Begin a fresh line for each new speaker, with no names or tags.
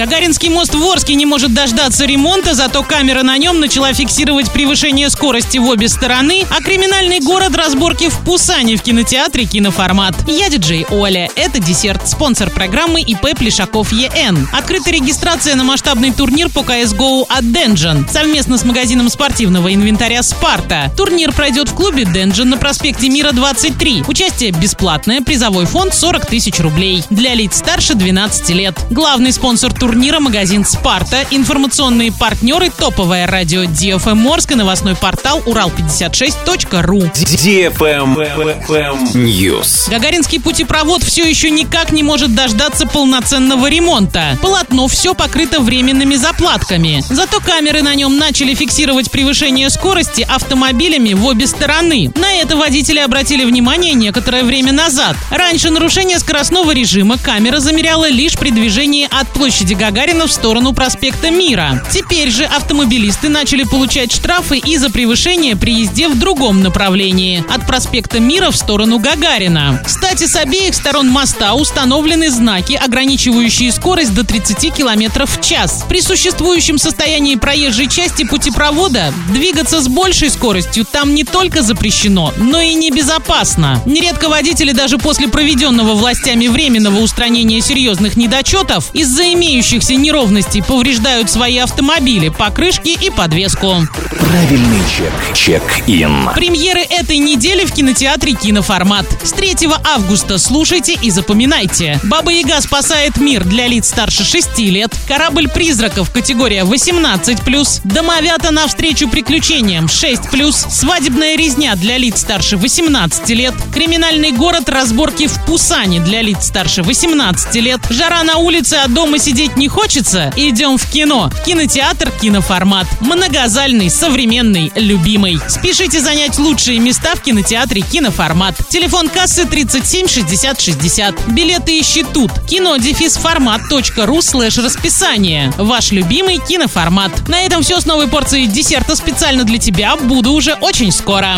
Гагаринский мост в Орске не может дождаться ремонта, зато камера на нем начала фиксировать превышение скорости в обе стороны, а криминальный город разборки в Пусане в кинотеатре «Киноформат». Я диджей Оля. Это десерт. Спонсор программы ИП Плешаков ЕН. Открыта регистрация на масштабный турнир по CSGO от Денджин совместно с магазином спортивного инвентаря «Спарта». Турнир пройдет в клубе Денджин на проспекте Мира 23. Участие бесплатное, призовой фонд 40 тысяч рублей. Для лиц старше 12 лет. Главный спонсор турнира – магазин «Спарта», информационные партнеры – топовое радио DFM Орск и новостной портал урал56.ру.
DFM News.
Гагаринский путепровод все еще никак не может дождаться полноценного ремонта. Полотно все покрыто временными заплатками. Зато камеры на нем начали фиксировать превышение скорости автомобилями в обе стороны. На это водители обратили внимание некоторое время назад. Раньше нарушение скоростного режима камера замеряла лишь при движении от площади Гагарина в сторону проспекта Мира. Теперь же автомобилисты начали получать штрафы и за превышение при езде в другом направлении – от проспекта Мира в сторону Гагарина. Кстати, с обеих сторон моста установлены знаки, ограничивающие скорость до 30 км в час. При существующем состоянии проезжей части путепровода двигаться с большей скоростью там не только запрещено, но и небезопасно. Нередко водители даже после проведенного властями временного устранения серьезных недочетов из-за имеющихся неровностей повреждают свои автомобили, покрышки и подвеску.
Правильный чек. Чек-ин.
Премьеры этой недели в кинотеатре «Киноформат». С 3 августа слушайте и запоминайте. «Баба Яга спасает мир» для лиц старше 6 лет. «Корабль призраков» категория 18+. «Домовята навстречу приключениям» 6+. «Свадебная резня» для лиц старше 18 лет. «Криминальный город. Разборки в Пусане» для лиц старше 18 лет. «Жара на улице, а дома сидеть не хочется»? Идем в кино. Кинотеатр «Киноформат». Многозальный, современный, любимый. Спешите занять лучшие места в кинотеатре «Киноформат». Телефон кассы 37 60 60. Билеты ищи тут. Кино дефис формат.ру слэш расписание. Ваш любимый киноформат. На этом все с новой порцией десерта специально для тебя. Буду уже очень скоро.